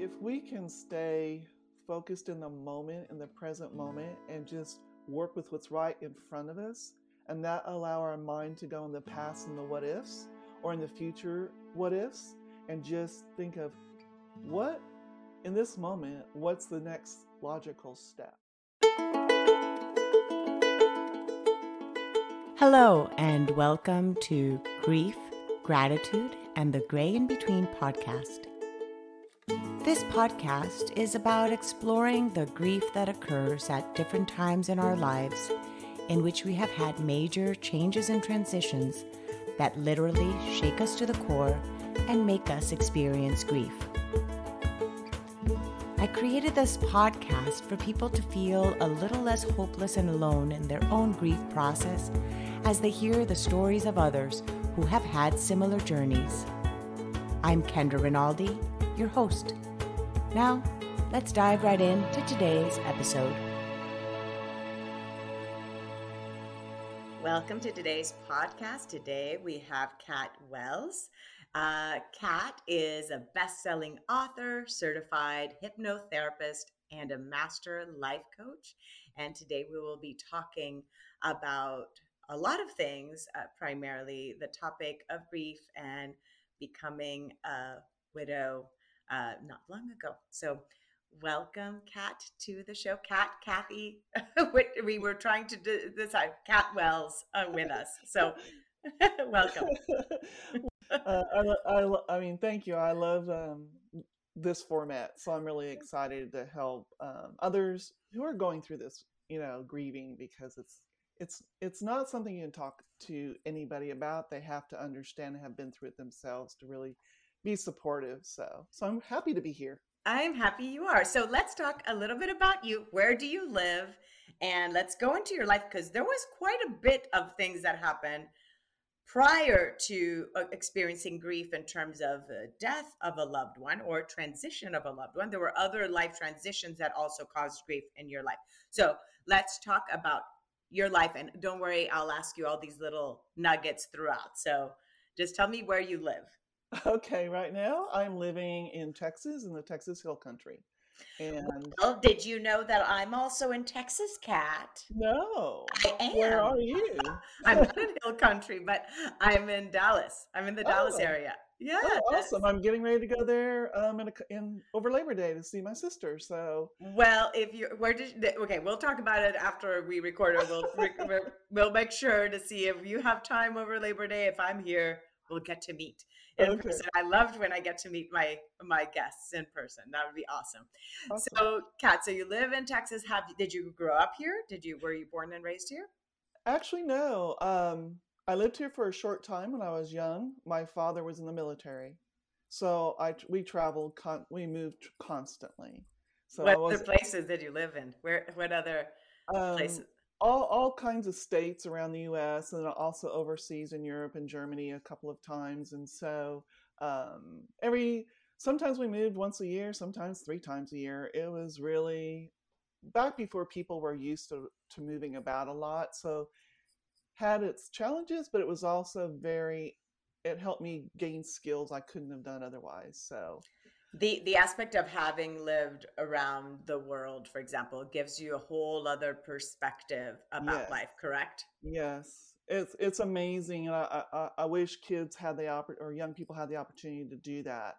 if we can stay focused in the moment, in the present moment, and just work with what's right in front of us, and not allow our mind to go in the past and the what ifs, or in the future what ifs, and just think of what, in this moment, what's the next logical step. Hello, and welcome to Grief, Gratitude, and the Gray in Between podcast. This podcast is about exploring the grief that occurs at different times in our lives in which we have had major changes and transitions that literally shake us to the core and make us experience grief. I created this podcast for people to feel a little less hopeless and alone in their own grief process as they hear the stories of others who have had similar journeys. I'm Kendra Rinaldi, your host. Now, let's dive right into today's episode. Welcome to today's podcast. Today we have Kat Wells. Uh, Kat is a best selling author, certified hypnotherapist, and a master life coach. And today we will be talking about a lot of things, uh, primarily the topic of grief and becoming a widow uh, not long ago. So, welcome, Kat, to the show. Kat, Kathy, we were trying to do decide. Kat Wells uh, with us. So, welcome. uh, I, I, I mean, thank you. I love um, this format, so I'm really excited to help um, others who are going through this, you know, grieving because it's it's it's not something you can talk to anybody about. They have to understand and have been through it themselves to really be supportive. So, so I'm happy to be here. I'm happy you are. So let's talk a little bit about you. Where do you live? And let's go into your life because there was quite a bit of things that happened prior to uh, experiencing grief in terms of death of a loved one or transition of a loved one. There were other life transitions that also caused grief in your life. So let's talk about your life. And don't worry, I'll ask you all these little nuggets throughout. So just tell me where you live. Okay, right now I'm living in Texas in the Texas Hill Country. And well, did you know that I'm also in Texas, Kat? No. I am. Where are you? I'm not in Hill Country, but I'm in Dallas. I'm in the oh. Dallas area. Yeah. Oh, awesome. I'm getting ready to go there um in, a, in over Labor Day to see my sister. So Well, if you where did okay, we'll talk about it after we record it. We'll we'll make sure to see if you have time over Labor Day if I'm here we'll get to meet in okay. person. I loved when I get to meet my my guests in person. That would be awesome. awesome. So, Kat, so you live in Texas. Have did you grow up here? Did you were you born and raised here? Actually, no. Um, I lived here for a short time when I was young. My father was in the military, so I we traveled. Con- we moved constantly. So what other places did you live in? Where? What other um, places? All all kinds of states around the U.S. and also overseas in Europe and Germany a couple of times. And so um, every sometimes we moved once a year, sometimes three times a year. It was really back before people were used to to moving about a lot. So had its challenges, but it was also very. It helped me gain skills I couldn't have done otherwise. So the the aspect of having lived around the world for example gives you a whole other perspective about yes. life correct? Yes. It's it's amazing and I, I, I wish kids had the oppor- or young people had the opportunity to do that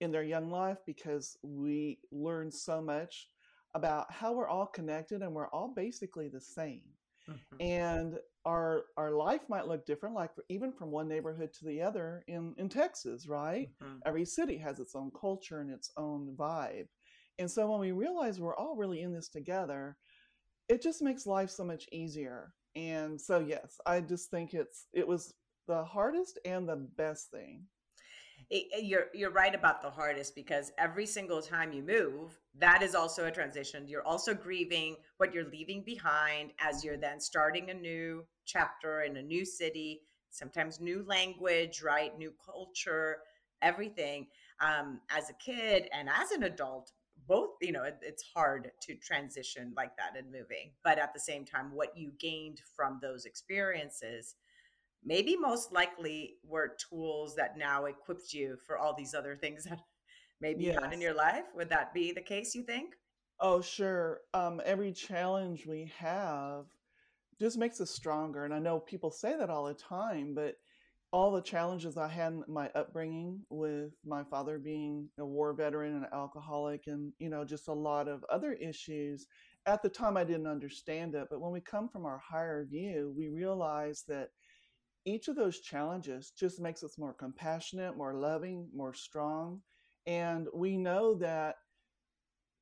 in their young life because we learn so much about how we're all connected and we're all basically the same mm-hmm. and our our life might look different like even from one neighborhood to the other in in texas right mm-hmm. every city has its own culture and its own vibe and so when we realize we're all really in this together it just makes life so much easier and so yes i just think it's it was the hardest and the best thing it, you're you're right about the hardest because every single time you move that is also a transition. You're also grieving what you're leaving behind as you're then starting a new chapter in a new city sometimes new language right? New culture everything. Um, as a kid and as an adult both you know it, it's hard to transition like that in moving. But at the same time what you gained from those experiences maybe most likely were tools that now equipped you for all these other things that maybe yes. in your life? Would that be the case, you think? Oh, sure. Um, every challenge we have just makes us stronger. And I know people say that all the time, but all the challenges I had in my upbringing with my father being a war veteran and an alcoholic and, you know, just a lot of other issues. At the time, I didn't understand it. But when we come from our higher view, we realize that each of those challenges just makes us more compassionate, more loving, more strong. And we know that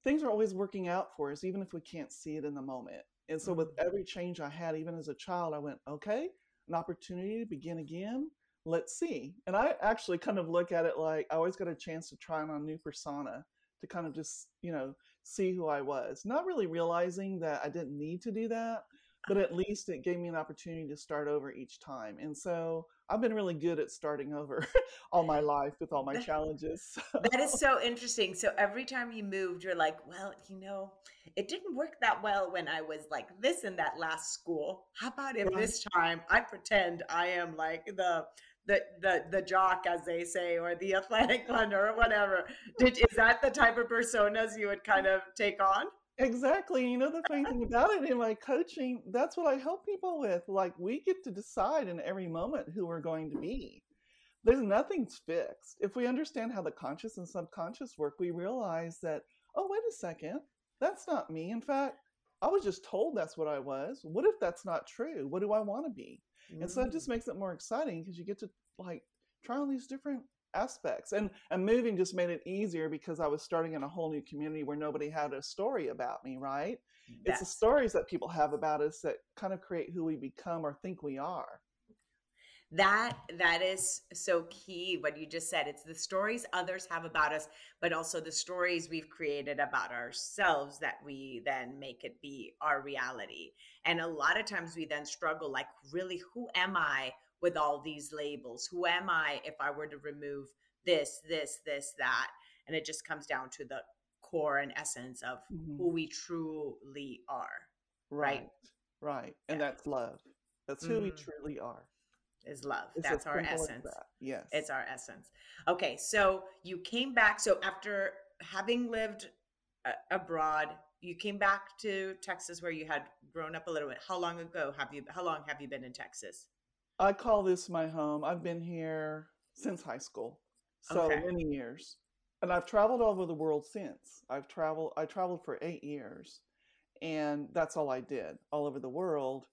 things are always working out for us, even if we can't see it in the moment. And so, with mm-hmm. every change I had, even as a child, I went, okay, an opportunity to begin again. Let's see. And I actually kind of look at it like I always got a chance to try on a new persona to kind of just, you know, see who I was. Not really realizing that I didn't need to do that, but uh-huh. at least it gave me an opportunity to start over each time. And so I've been really good at starting over all my life with all my challenges. that is so interesting. So every time you moved, you're like, well, you know, it didn't work that well when I was like this in that last school. How about if right. this time I pretend I am like the the the the jock as they say or the athletic one or whatever did is that the type of personas you would kind of take on Exactly. You know, the funny thing about it in my coaching, that's what I help people with. Like, we get to decide in every moment who we're going to be. There's nothing's fixed. If we understand how the conscious and subconscious work, we realize that, oh, wait a second, that's not me. In fact, I was just told that's what I was. What if that's not true? What do I want to be? Mm. And so it just mm. makes it more exciting because you get to like try all these different aspects and and moving just made it easier because i was starting in a whole new community where nobody had a story about me right? It's the stories that people have about us that kind of create who we become or think we are. That that is so key what you just said. It's the stories others have about us but also the stories we've created about ourselves that we then make it be our reality. And a lot of times we then struggle like really who am i with all these labels. Who am I if I were to remove this, this, this, that? And it just comes down to the core and essence of mm-hmm. who we truly are. Right. Right. right. And that's love. That's who mm-hmm. we truly are. Is love. It's that's our essence. That. Yes. It's our essence. Okay. So you came back. So after having lived uh, abroad, you came back to Texas where you had grown up a little bit. How long ago have you, how long have you been in Texas? I call this my home. I've been here since high school, so okay. many years, and I've traveled all over the world since. I've traveled. I traveled for eight years, and that's all I did all over the world.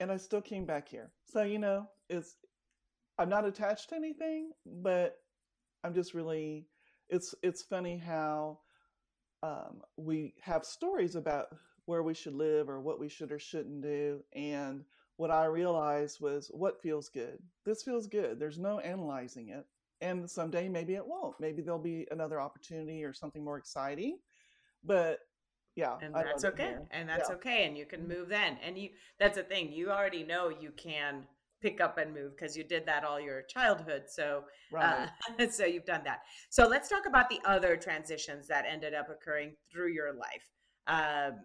And I still came back here. So you know, it's I'm not attached to anything, but I'm just really. It's it's funny how um, we have stories about where we should live or what we should or shouldn't do, and what I realized was what feels good. This feels good. There's no analyzing it. And someday maybe it won't. Maybe there'll be another opportunity or something more exciting. But yeah. And that's okay. And that's yeah. okay. And you can move then. And you that's the thing. You already know you can pick up and move because you did that all your childhood. So right. uh, so you've done that. So let's talk about the other transitions that ended up occurring through your life. Um,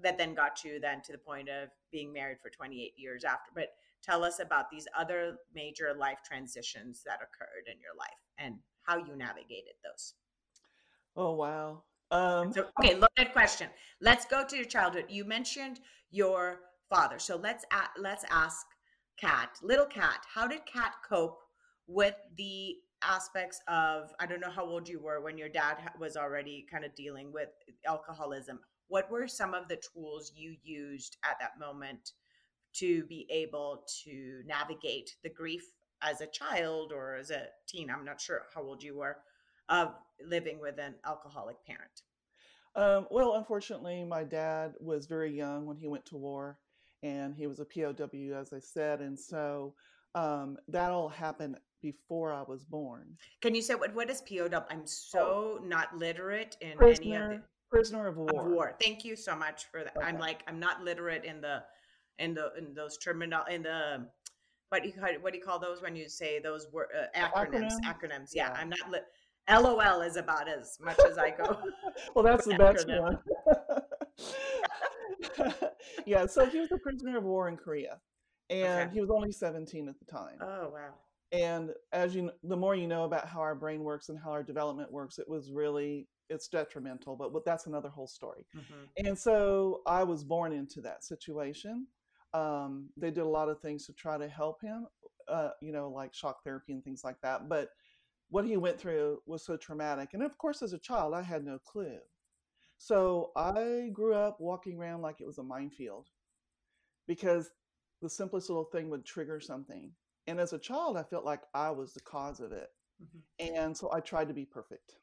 that then got you then to the point of being married for 28 years after but tell us about these other major life transitions that occurred in your life and how you navigated those. Oh wow. Um, so, okay loaded question. Let's go to your childhood. You mentioned your father. So let's a- let's ask Kat little Kat how did Kat cope with the aspects of i don't know how old you were when your dad was already kind of dealing with alcoholism what were some of the tools you used at that moment to be able to navigate the grief as a child or as a teen? I'm not sure how old you were of living with an alcoholic parent. Um, well unfortunately my dad was very young when he went to war and he was a pow as i said and so um, that all happened before i was born. Can you say what, what is pow i'm oh. so oh, not literate in prisoner, any of the prisoner of war. Of war. Thank you so much for that. Okay. I'm like I'm not literate in the in the in those terminal in the what do you call what do you call those when you say those word uh, acronyms acronyms yeah, yeah. I'm not li- LOL is about as much as I go. well, that's the best one. yeah, so he was a prisoner of war in Korea, and okay. he was only 17 at the time. Oh wow! and as you the more you know about how our brain works and how our development works it was really it's detrimental but that's another whole story mm-hmm. and so i was born into that situation um, they did a lot of things to try to help him uh, you know like shock therapy and things like that but what he went through was so traumatic and of course as a child i had no clue so i grew up walking around like it was a minefield because the simplest little thing would trigger something and as a child, I felt like I was the cause of it. Mm-hmm. And so I tried to be perfect.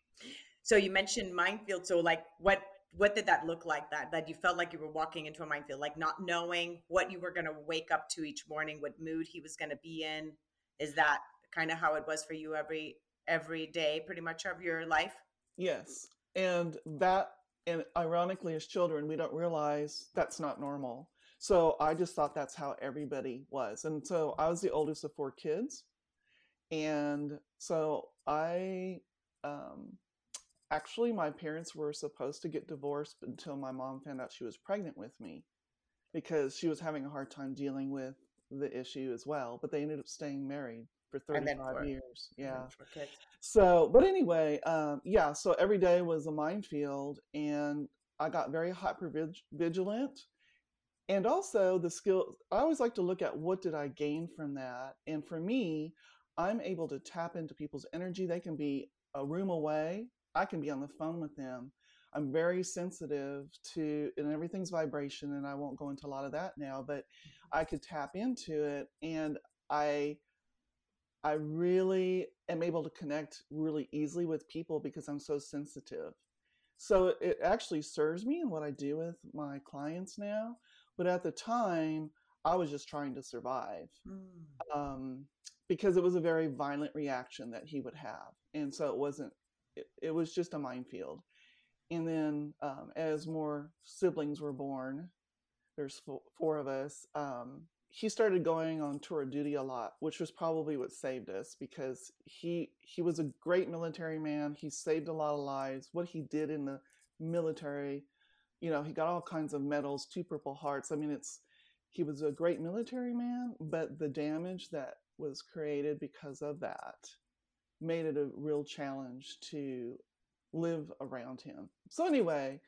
So you mentioned minefield. So like what what did that look like that that you felt like you were walking into a minefield like not knowing what you were going to wake up to each morning what mood he was going to be in is that kind of how it was for you every every day pretty much of your life yes and that and ironically as children we don't realize that's not normal so I just thought that's how everybody was. And so I was the oldest of four kids. And so I um, actually, my parents were supposed to get divorced until my mom found out she was pregnant with me because she was having a hard time dealing with the issue as well. But they ended up staying married for 35 for, years. Yeah. So, but anyway, um, yeah, so every day was a minefield and I got very hyper vigilant and also the skill i always like to look at what did i gain from that and for me i'm able to tap into people's energy they can be a room away i can be on the phone with them i'm very sensitive to and everything's vibration and i won't go into a lot of that now but i could tap into it and i i really am able to connect really easily with people because i'm so sensitive so it actually serves me in what i do with my clients now but at the time, I was just trying to survive mm. um, because it was a very violent reaction that he would have. And so it wasn't, it, it was just a minefield. And then um, as more siblings were born, there's four, of us, um, he started going on tour of duty a lot, which was probably what saved us because he he was a great military man. He saved a lot of lives. What he did in the military you know, he got all kinds of medals, two Purple Hearts. I mean, it's he was a great military man, but the damage that was created because of that made it a real challenge to live around him. So anyway,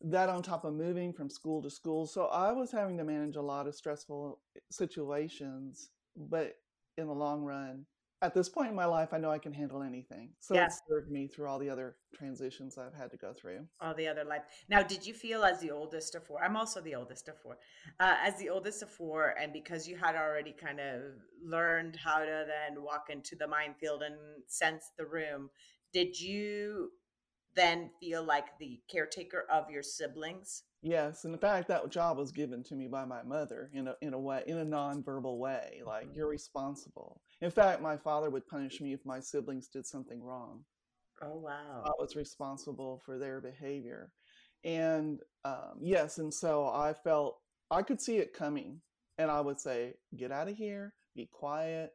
that on top of moving from school to school, so I was having to manage a lot of stressful situations, but in the long run, at this point in my life, I know I can handle anything. So yeah. it served me through all the other transitions I've had to go through. All the other life. Now, did you feel as the oldest of four? I'm also the oldest of four. Uh, as the oldest of four, and because you had already kind of learned how to then walk into the minefield and sense the room, did you then feel like the caretaker of your siblings? Yes, and in fact, that job was given to me by my mother in a in a way, in a non-verbal way. Like mm-hmm. you're responsible. In fact, my father would punish me if my siblings did something wrong. Oh wow! I was responsible for their behavior, and um, yes, and so I felt I could see it coming, and I would say, "Get out of here! Be quiet!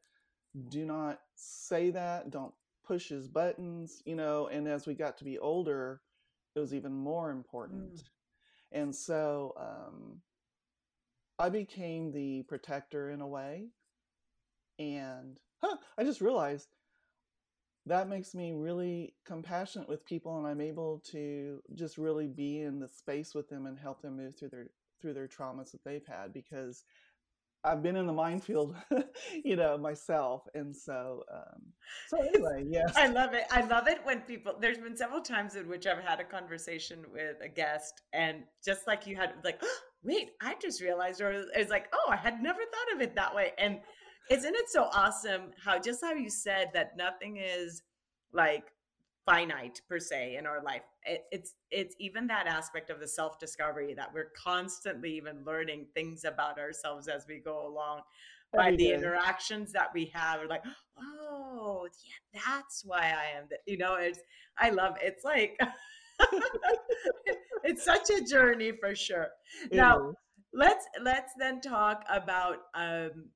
Do not say that! Don't push his buttons!" You know. And as we got to be older, it was even more important. Mm and so um, I became the protector in a way. And huh, I just realized that makes me really compassionate with people and I'm able to just really be in the space with them and help them move through their through their traumas that they've had because I've been in the minefield, you know, myself, and so um, so anyway, yes. I love it. I love it when people. There's been several times in which I've had a conversation with a guest, and just like you had, like, oh, wait, I just realized, or it's like, oh, I had never thought of it that way, and isn't it so awesome how just how you said that nothing is like finite per se in our life. It, it's it's even that aspect of the self discovery that we're constantly even learning things about ourselves as we go along by the interactions that we have we're like oh yeah that's why i am that you know it's i love it's like it's such a journey for sure. It now is. let's let's then talk about um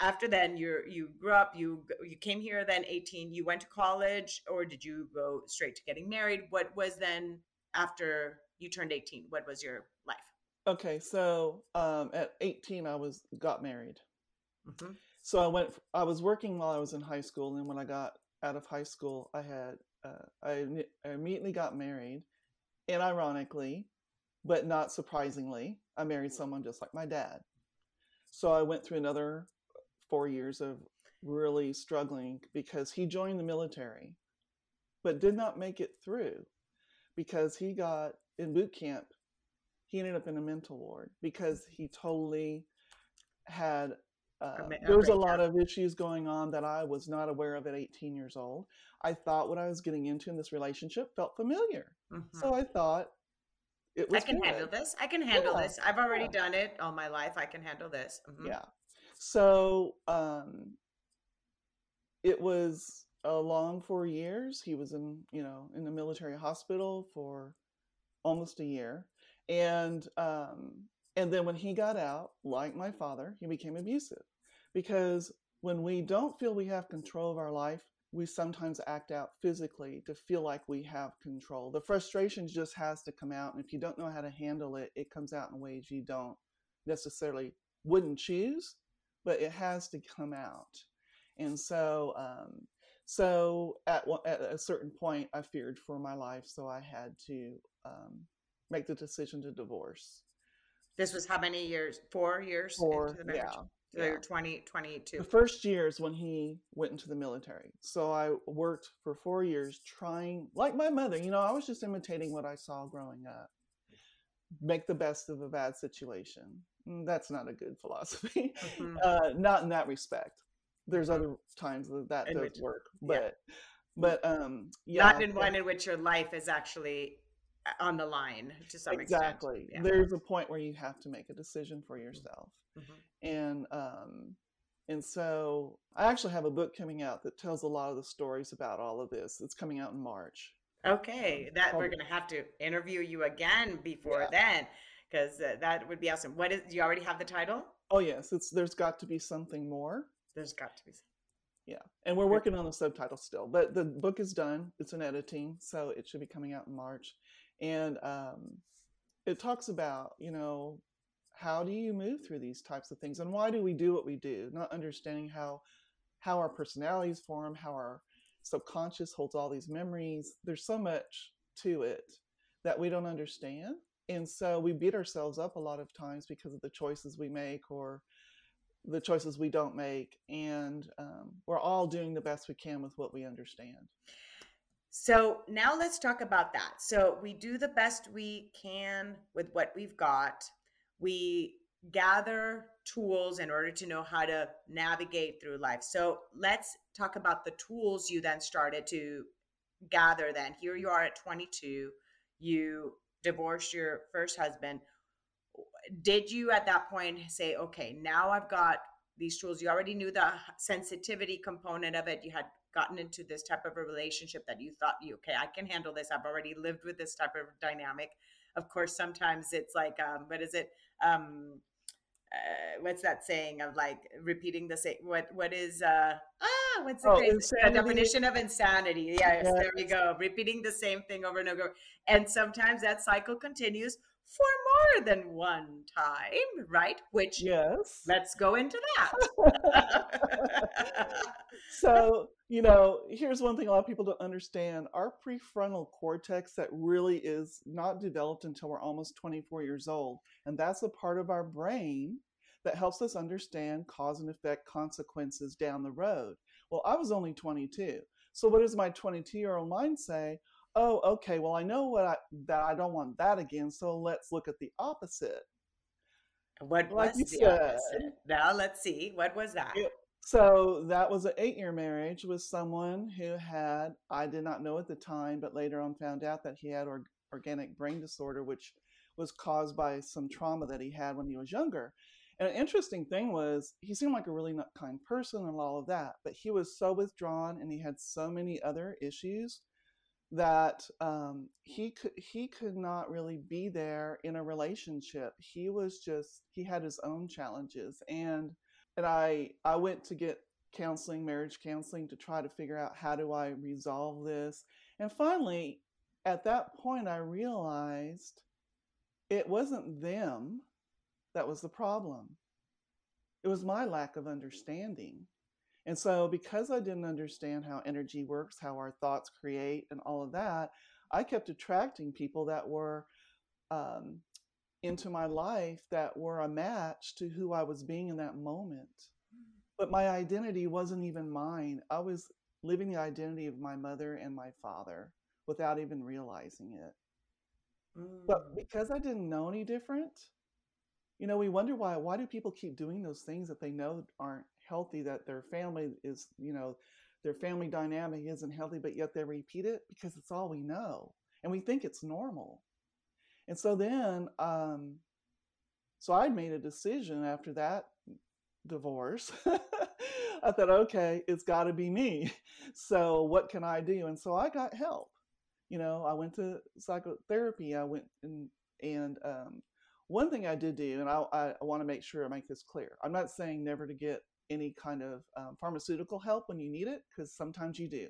after then you you grew up you you came here then 18 you went to college or did you go straight to getting married what was then after you turned 18 what was your life okay so um, at 18 i was got married mm-hmm. so I went. I was working while I was in high school, and when I got out of high school, I had uh, I, I immediately got married, and ironically, but not surprisingly, I married someone just like my dad. So I went through another four years of really struggling because he joined the military, but did not make it through because he got in boot camp. He ended up in a mental ward because he totally had uh, there was a lot of issues going on that I was not aware of at 18 years old. I thought what I was getting into in this relationship felt familiar. Mm-hmm. So I thought it was I can good. handle this. I can handle yeah. this. I've already yeah. done it all my life. I can handle this. Mm-hmm. Yeah. So um, it was a long four years. He was in, you know, in the military hospital for almost a year. And um, and then when he got out, like my father, he became abusive because when we don't feel we have control of our life, we sometimes act out physically to feel like we have control. The frustration just has to come out. And if you don't know how to handle it, it comes out in ways you don't necessarily wouldn't choose, but it has to come out. And so, um, so at, at a certain point, I feared for my life. So I had to um, make the decision to divorce. This was how many years? Four years Four, into the marriage? Yeah. So yeah. 20, 22. The first years when he went into the military. So I worked for four years trying, like my mother, you know, I was just imitating what I saw growing up. Make the best of a bad situation. Mm, that's not a good philosophy. Mm-hmm. Uh, not in that respect. There's mm-hmm. other times that that in does which, work, but yeah. but um, yeah, not in one in which your life is actually uh, on the line to some exactly. extent. Yeah. There's a point where you have to make a decision for yourself. Mm-hmm and um, and so I actually have a book coming out that tells a lot of the stories about all of this. It's coming out in March. Okay, um, that we're going to have to interview you again before yeah. then, because uh, that would be awesome. What is? Do you already have the title? Oh yes, it's there's got to be something more. There's got to be. Yeah, and we're working on the subtitle still, but the book is done. It's in editing, so it should be coming out in March, and um, it talks about you know how do you move through these types of things and why do we do what we do not understanding how how our personalities form how our subconscious holds all these memories there's so much to it that we don't understand and so we beat ourselves up a lot of times because of the choices we make or the choices we don't make and um, we're all doing the best we can with what we understand so now let's talk about that so we do the best we can with what we've got we gather tools in order to know how to navigate through life. So let's talk about the tools you then started to gather then. Here you are at 22, you divorced your first husband. Did you at that point say, okay, now I've got these tools? You already knew the sensitivity component of it. You had gotten into this type of a relationship that you thought you okay i can handle this i've already lived with this type of dynamic of course sometimes it's like um, what is it um, uh, what's that saying of like repeating the same what what is uh ah Oh, what's oh, the, oh, the definition of insanity yes, yes, there we go repeating the same thing over and over and sometimes that cycle continues for more than one time, right? Which yes, let's go into that. so, you know, here's one thing a lot of people don't understand. Our prefrontal cortex that really is not developed until we're almost 24 years old, and that's a part of our brain that helps us understand cause and effect consequences down the road. Well, I was only 22. So what does my 22 year old mind say? oh, okay, well, I know what I, that I don't want that again, so let's look at the opposite. What like was the said, opposite? Now let's see. What was that? It, so that was an eight-year marriage with someone who had I did not know at the time, but later on found out that he had or, organic brain disorder, which was caused by some trauma that he had when he was younger. And an interesting thing was he seemed like a really kind person and all of that, but he was so withdrawn and he had so many other issues that um, he could he could not really be there in a relationship. He was just he had his own challenges, and and I I went to get counseling, marriage counseling, to try to figure out how do I resolve this. And finally, at that point, I realized it wasn't them that was the problem. it was my lack of understanding. And so, because I didn't understand how energy works, how our thoughts create, and all of that, I kept attracting people that were um, into my life that were a match to who I was being in that moment. But my identity wasn't even mine. I was living the identity of my mother and my father without even realizing it. But Mm. because I didn't know any different, you know, we wonder why why do people keep doing those things that they know aren't healthy, that their family is, you know, their family dynamic isn't healthy, but yet they repeat it because it's all we know. And we think it's normal. And so then um so I made a decision after that divorce. I thought, okay, it's got to be me. So what can I do? And so I got help. You know, I went to psychotherapy. I went and and um, one thing I did do, and I, I, want to make sure I make this clear. I'm not saying never to get any kind of um, pharmaceutical help when you need it, because sometimes you do.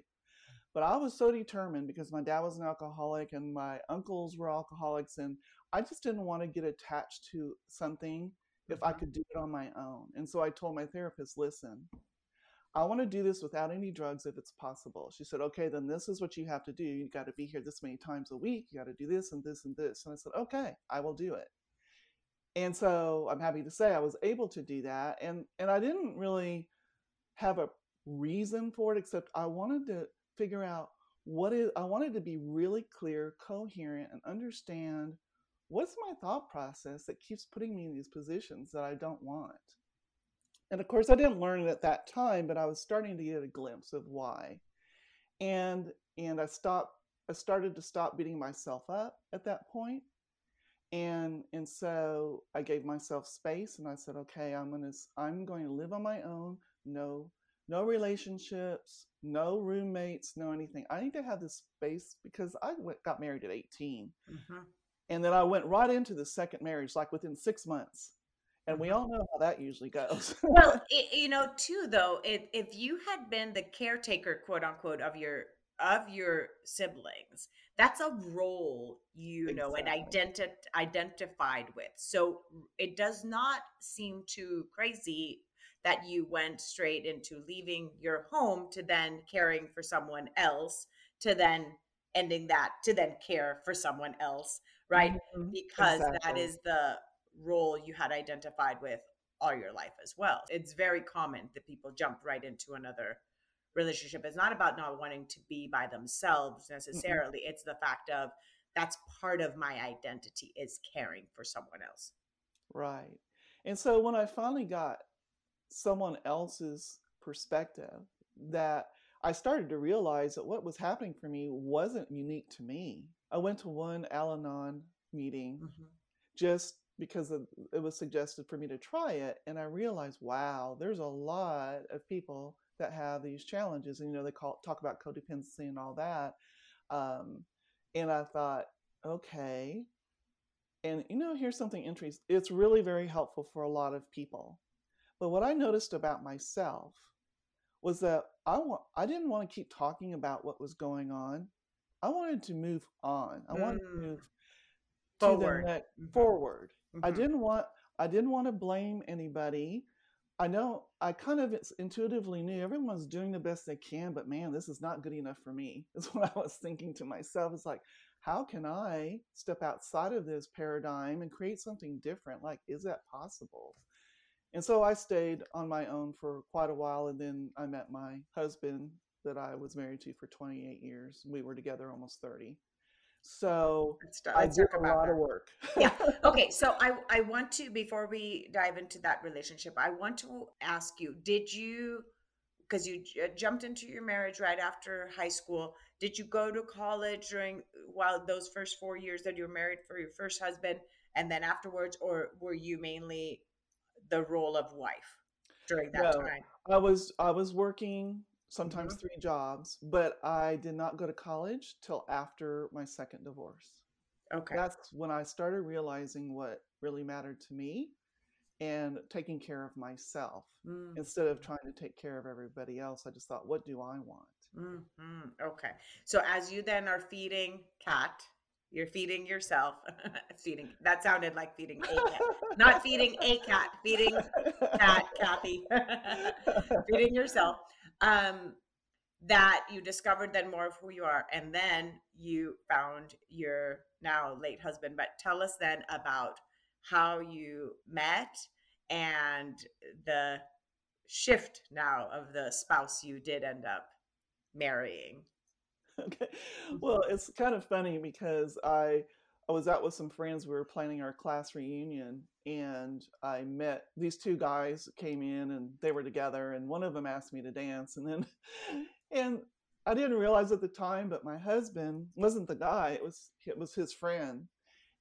But I was so determined because my dad was an alcoholic and my uncles were alcoholics, and I just didn't want to get attached to something if I Mhm. could do it on my own. And so I told my therapist, listen, I want to do this without any drugs if it's possible. She said, okay, then this is what you have to do. You got to be here this many times a week. You got to do this and this and this. And I said, okay, I will do it. And so I'm happy to say I was able to do that. And, and I didn't really have a reason for it, except I wanted to figure out what is, I wanted to be really clear, coherent, and understand what's my thought process that keeps putting me in these positions that I don't want. And of course, I didn't learn it at that time, but I was starting to get a glimpse of why. And and I stopped. I started to stop beating myself up at that point. And and so I gave myself space, and I said, okay, I'm gonna I'm going to live on my own. No no relationships, no roommates, no anything. I need to have this space because I went, got married at 18, Mhm. and then I went right into the second marriage, like within six months. And we Mhm. all know how that usually goes. Well, i you know, too, though, if if you had been the caretaker, quote unquote, of your of your siblings, that's a role you know and identi- identified with. So it does not seem too crazy that you went straight into leaving your home to then caring for someone else, to then ending that, to then care for someone else, right? Mhm. Because that Exactly. is the role you had identified with all your life as well. It's very common that people jump right into another relationship. is not about not wanting to be by themselves necessarily. It's the fact of that's part of my identity is caring for someone else. Right. And so when I finally got someone else's perspective, that I started to realize that what was happening for me wasn't unique to me. I went to one Al Anon meeting Mhm. just because of, it was suggested for me to try it. And I realized, wow, there's a lot of people that have these challenges. And, you know, they call, talk about codependency and all that. Um, and I thought, okay. And, you know, here's something interesting. It's really very helpful for a lot of people. But what I noticed about myself was that I want I didn't want to keep talking about what was going on. I wanted to move on. I wanted to Mm, move to the forward. next Mhm, forward. I mhm, didn't want I didn't want to blame anybody. I know I kind of intuitively knew everyone's doing the best they can, but man, this is not good enough for me. Is what I was thinking to myself. It's like, how can I step outside of this paradigm and create something different? Like, is that possible? And so I stayed on my own for quite a while, and then I met my husband that I was married to for 28 years. We were together almost 30. So I did a lot of work. Yeah. Okay. So I I want to before we dive into that relationship, I want to ask you, did you because you j- uh, jumped into your marriage right after high school, did you go to college during while those first 4 years that you were married for your first husband and then afterwards or were you mainly the role of wife during that No, time? I was I was working sometimes Mhm. three jobs, but I did not go to college till after my second divorce. Okay. That's when I started realizing what really mattered to me and taking care of myself Mm, instead of trying to take care of everybody else. I just thought, what do I want? mm, mm. Okay. So as you then are feeding Kat, You're feeding yourself. feeding. That sounded like feeding a cat. Not feeding a cat. Feeding Kat, Kathy. feeding yourself. Um, that you discovered then more of who you are, and then you found your now late husband. But tell us then about how you met and the shift now of the spouse you did end up marrying. Okay. Well, it's kind of funny because I I was out with some friends. We were planning our class reunion, and I met these two guys came in, and they were together. And one of them asked me to dance, and then, and I didn't realize at the time, but my husband wasn't the guy. It was it was his friend.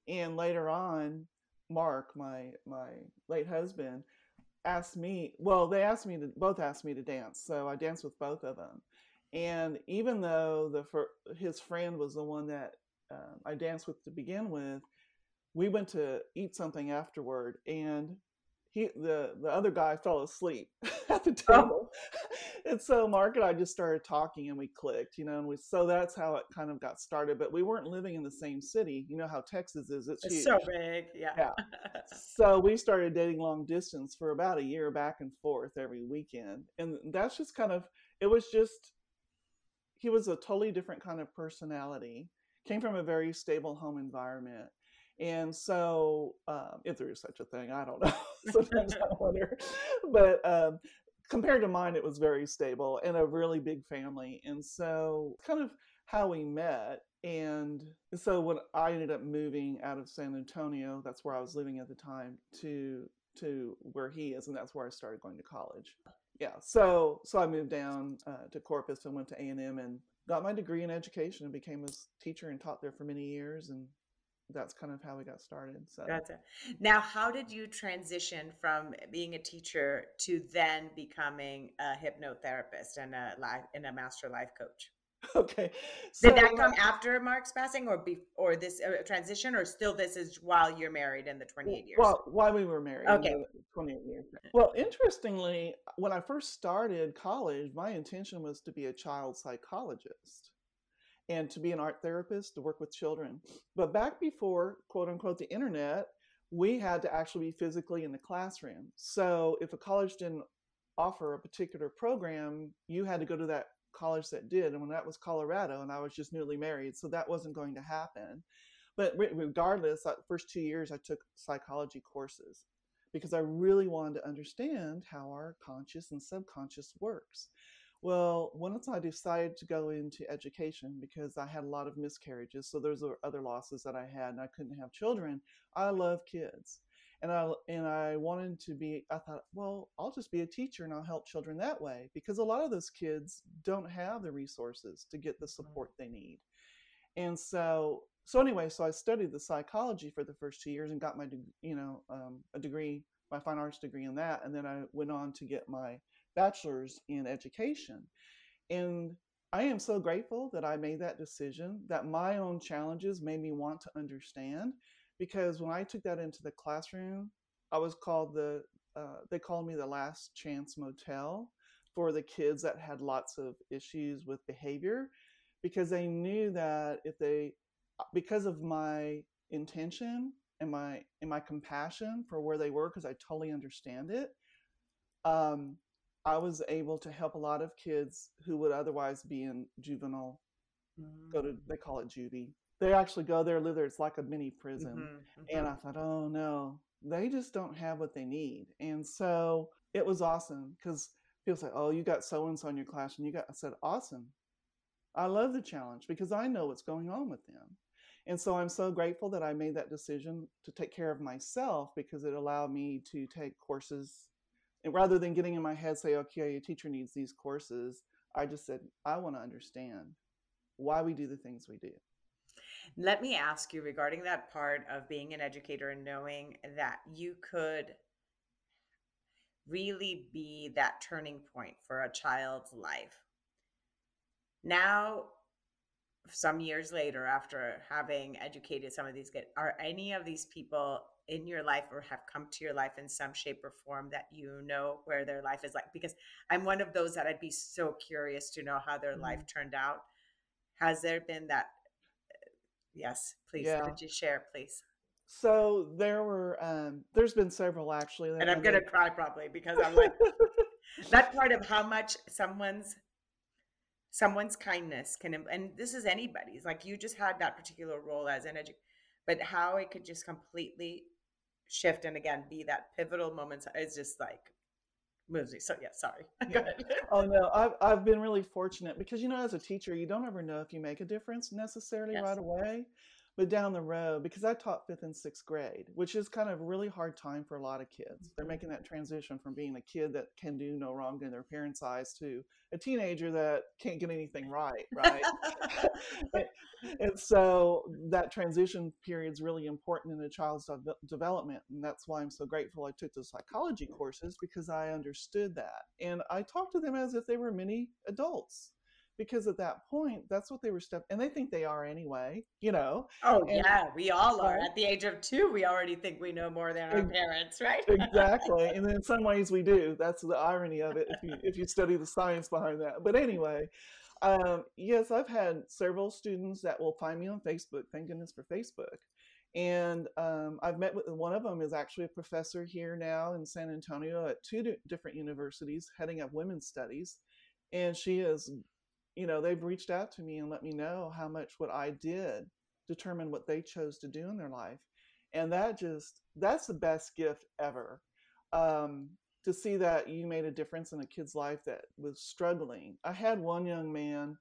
And later on, Mark, my my late husband, asked me. Well, they asked me to both asked me to dance, so I danced with both of them. And even though the his friend was the one that um, I danced with to begin with, we went to eat something afterward, and he the the other guy fell asleep at the oh. table, and so Mark and I just started talking, and we clicked, you know, and we so that's how it kind of got started. But we weren't living in the same city, you know how Texas is; it's, it's so big, yeah. Yeah. so we started dating long distance for about a year, back and forth every weekend, and that's just kind of it was just he was a totally different kind of personality came from a very stable home environment and so um, if there is such a thing i don't know sometimes i wonder. But um, compared to mine it was very stable and a really big family and so kind of how we met and so when i ended up moving out of san antonio that's where i was living at the time to to where he is and that's where i started going to college. Yeah so so i moved down uh, to corpus and went to a&m and got my degree in education and became a teacher and taught there for many years and that's kind of how we got started so gotcha. now how did you transition from being a teacher to then becoming a hypnotherapist and a life and a master life coach Okay. So, Did that come after Mark's passing, or be, or this uh, transition, or still this is while you're married in the 28 years? Well, while we were married. Okay. 28 years. Well, interestingly, when I first started college, my intention was to be a child psychologist and to be an art therapist to work with children. But back before quote unquote the internet, we had to actually be physically in the classroom. So if a college didn't offer a particular program, you had to go to that college that did, and when that was Colorado, and I was just newly married, so that wasn't going to happen. But regardless, that first two years I took psychology courses because I really wanted to understand how our conscious and subconscious works. Well, once I decided to go into education because I had a lot of miscarriages, so those are other losses that I had, and I couldn't have children. I love kids and I and I wanted to be. I thought, well, I'll just be a teacher and I'll help children that way because a lot of those kids don't have the resources to get the support they need, and so so anyway, so I studied the psychology for the first two years and got my you know um, a degree, my fine arts degree in that, and then I went on to get my bachelor's in education, and I am so grateful that I made that decision. That my own challenges made me want to understand because when I took that into the classroom, I was called the uh, they called me the last chance motel for the kids that had lots of issues with behavior because they knew that if they uh, because of my intention and my and my compassion for where they were because I totally understand it um, I was able to help a lot of kids who would otherwise be in juvenile mm-hmm. go to mm. they call it juvie they actually go there, live there. It's like a mini prison. Mm-hmm, mm-hmm. And I thought, oh no, they just don't have what they need. And so it was awesome because people say, oh, you got so and so in your class, and you got. I said, awesome. I love the challenge because I know what's going on with them. And so I'm so grateful that I made that decision to take care of myself because it allowed me to take courses. And rather than getting in my head, say, okay, a teacher needs these courses, I just said, I want to understand why we do the things we do. Let me ask you regarding that part of being an educator and knowing that you could really be that turning point for a child's life. Now, some years later, after having educated some of these kids, are any of these people in your life or have come to your life in some shape or form that you know where their life is like? Because I'm one of those that I'd be so curious to know how their mm-hmm. life turned out. Has there been that Yes, please. Yeah. Could you share, please? So there were, um, there's been several actually. And I'm gonna cry probably because I'm like that part of how much someone's someone's kindness can and this is anybody's like you just had that particular role as an educator but how it could just completely shift and again be that pivotal moment is just like moves so yeah sorry. Yeah. Oh no, I've I've been really fortunate because you know, as a teacher, you don't ever know if you make a difference necessarily yes. right away, but down the road, because I taught fifth and sixth grade, which is kind of a really hard time for a lot of kids. They're Mhm. making that transition from being a kid that can do no wrong in their parents' eyes to a teenager that can't get anything right, right? and, and so that transition period is really important in a child's de- development and that's why i'm so grateful i took the psychology courses because i understood that and i talked to them as if they were mini adults because at that point that's what they were step and they think they are anyway you know oh and yeah we all are. at the age of two we already think we know more than our parents right? exactly and in some ways we do that's the irony of it if you if you study the science behind that but anyway um, yes i've had several students that will find me on facebook thank goodness for facebook and um, i've met with one of them is actually a professor here now in san antonio at two different universities heading up women's studies and she is you know they've reached out to me and let me know how much what i did determined what they chose to do in their life. And that just that's the best gift ever. Um, to see that you made a difference in a kid's life that was struggling. I had one young man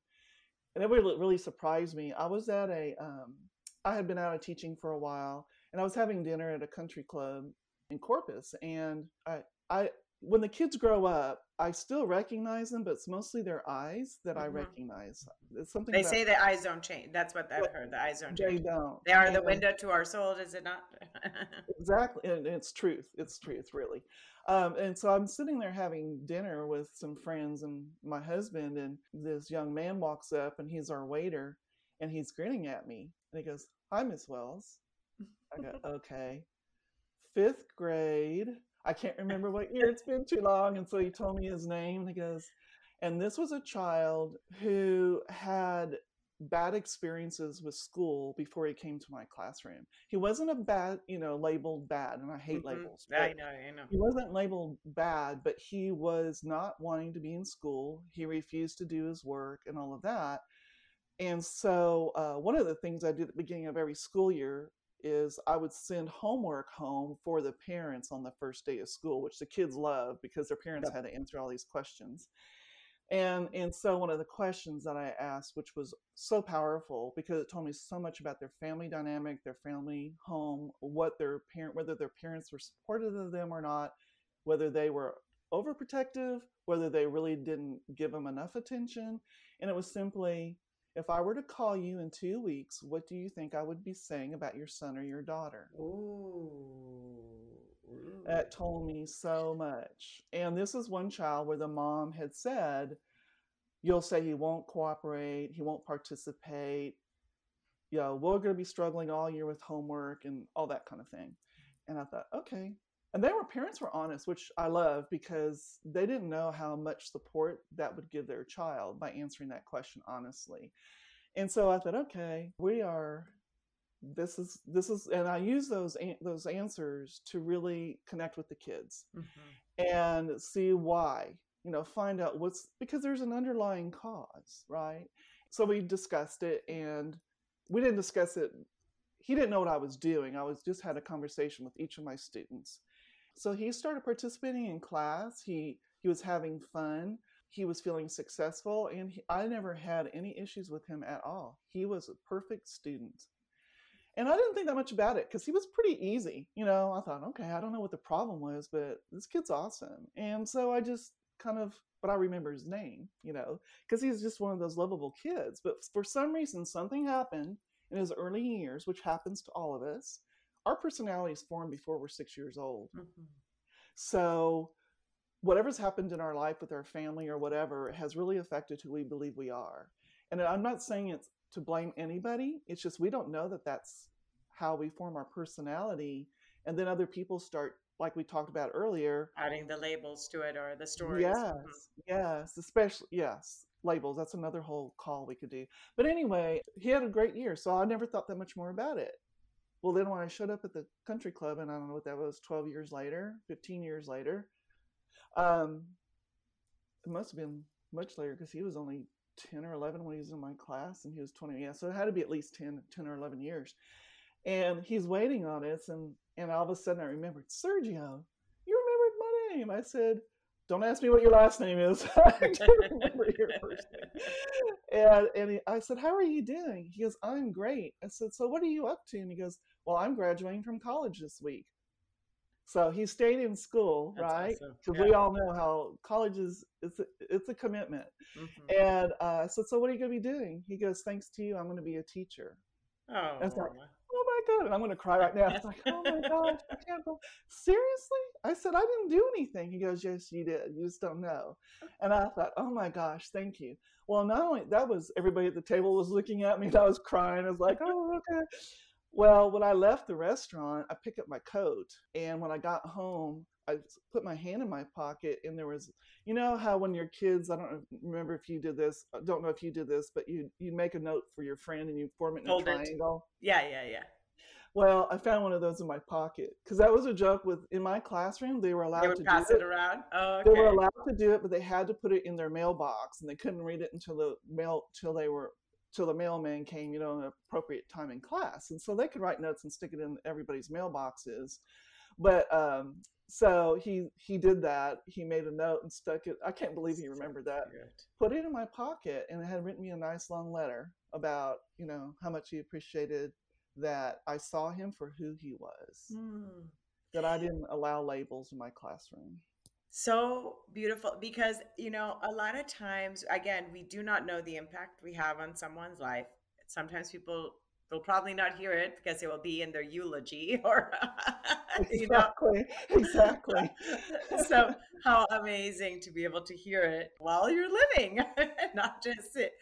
and it really, really surprised me. I was at a um, i had been out of teaching for a while and i was having dinner at a country club in corpus and i i when the kids grow up i still recognize them but it's mostly their eyes that i hmm recognize it's something they about say the eyes don't change that's what i've heard the eyes don't they change don't they are the window to our soul is it not Exactly, and it's truth. It's truth, really. Um, and so I'm sitting there having dinner with some friends and my husband, and this young man walks up, and he's our waiter, and he's grinning at me, and he goes, "Hi, Miss Wells." I go, "Okay." Fifth grade. I can't remember what year. It's been too long, and so he told me his name. And he goes, and this was a child who had bad experiences with school before he came to my classroom. He wasn't a bad, you know, labeled bad, and I hate hmm labels, i know i know he wasn't labeled bad, but he was not wanting to be in school. He refused to do his work and all of that. And so, uh, one of the things I do at the beginning of every school year is I would send homework home for the parents on the first day of school, which the kids love because their parents had to answer all these questions. And and so one of the questions that I asked, which was so powerful because it told me so much about their family dynamic, their family home, what their parent, whether their parents were supportive of them or not, whether they were overprotective, whether they really didn't give them enough attention. And it was simply, if I were to call you in two weeks, what do you think I would be saying about your son or your daughter? Ooh. That told me so much. And this is one child where the mom had said, You'll say he won't cooperate, he won't participate, you know, we're going to be struggling all year with homework and all that kind of thing. And I thought, okay. And they were parents were honest, which I love because they didn't know how much support that would give their child by answering that question honestly. And so I thought, okay, we are this is this is and I use those those answers to really connect with the kids Mhm. and see why you know find out what's because there's an underlying cause right so we discussed it and we didn't discuss it he didn't know what i was doing i was just had a conversation with each of my students so he started participating in class he he was having fun he was feeling successful and he, i never had any issues with him at all he was a perfect student and I didn't think that much about it because he was pretty easy. You know, I thought, okay, I don't know what the problem was, but this kid's awesome. And so I just kind of, but I remember his name, you know, because he's just one of those lovable kids. But for some reason, something happened in his early years, which happens to all of us. Our personalities form before we're six years old. Mhm. So whatever's happened in our life with our family or whatever has really affected who we believe we are. And I'm not saying it's to blame anybody. It's just we don't know that that's how we form our personality. And then other people start, like we talked about earlier. Adding the labels to it or the stories. Yes, yes, especially, yes. labels. That's another whole call we could do. But anyway, he had a great year, so I never thought that much more about it. Well, then when I showed up at the country club, and I don't know what that was, 12 years later, 15 years later, um, it must have been much later because he was only 10 or 11 when he was in my class and he was 20. Yeah, so it had to be at least 10, 10 or 11 years. And he's waiting on us. And, and all of a sudden I remembered, Sergio, you remembered my name. I said, don't ask me what your last name is. I don't remember your first name. And, and he, I said, How are you doing? He goes, I'm great. I said, So what are you up to? And he goes, Well, I'm graduating from college this week. So he stayed in school, That's right? awesome. Because Yeah. we all know how college is it's a, it's a commitment. Mhm. And uh, I said, So what are you going to be doing? He goes, Thanks to you, I'm going to be a teacher. Oh, It's like, oh my god and i'm going to cry right now it's like oh my gosh i can't believe seriously i said i didn't do anything he goes yes you did you just don't know and i thought oh my gosh thank you well not only that was everybody at the table was looking at me and i was crying i was like oh okay well when i left the restaurant i picked up my coat and when i got home I put my hand in my pocket and there was you know how when your kids i don't remember if you did this I don't know if you did this but you you make a note for your friend and you form it in Fold a it. triangle yeah, yeah, yeah. well, I found one of those in my pocket because that was a joke. With in my classroom, they were allowed They to pass do it around. Oh, They were allowed to do it, but they had to put it in their mailbox, and they couldn't read it until the mail till they were till the mailman came, you know, an appropriate time in class. And so they could write notes and stick it in everybody's mailboxes. But um, so he he did that. He made a note and stuck it. I can't believe he remembered that. Put it in my pocket, and it had written me a nice long letter about you know how much he appreciated that I saw him for who he was Hmm. that I didn't allow labels in my classroom. So beautiful because, you know, a lot of times, again, we do not know the impact we have on someone's life. Sometimes people will probably not hear it because it will be in their eulogy or, you know. Exactly. Exactly. So, how amazing to be able to hear it while you're living, not just it,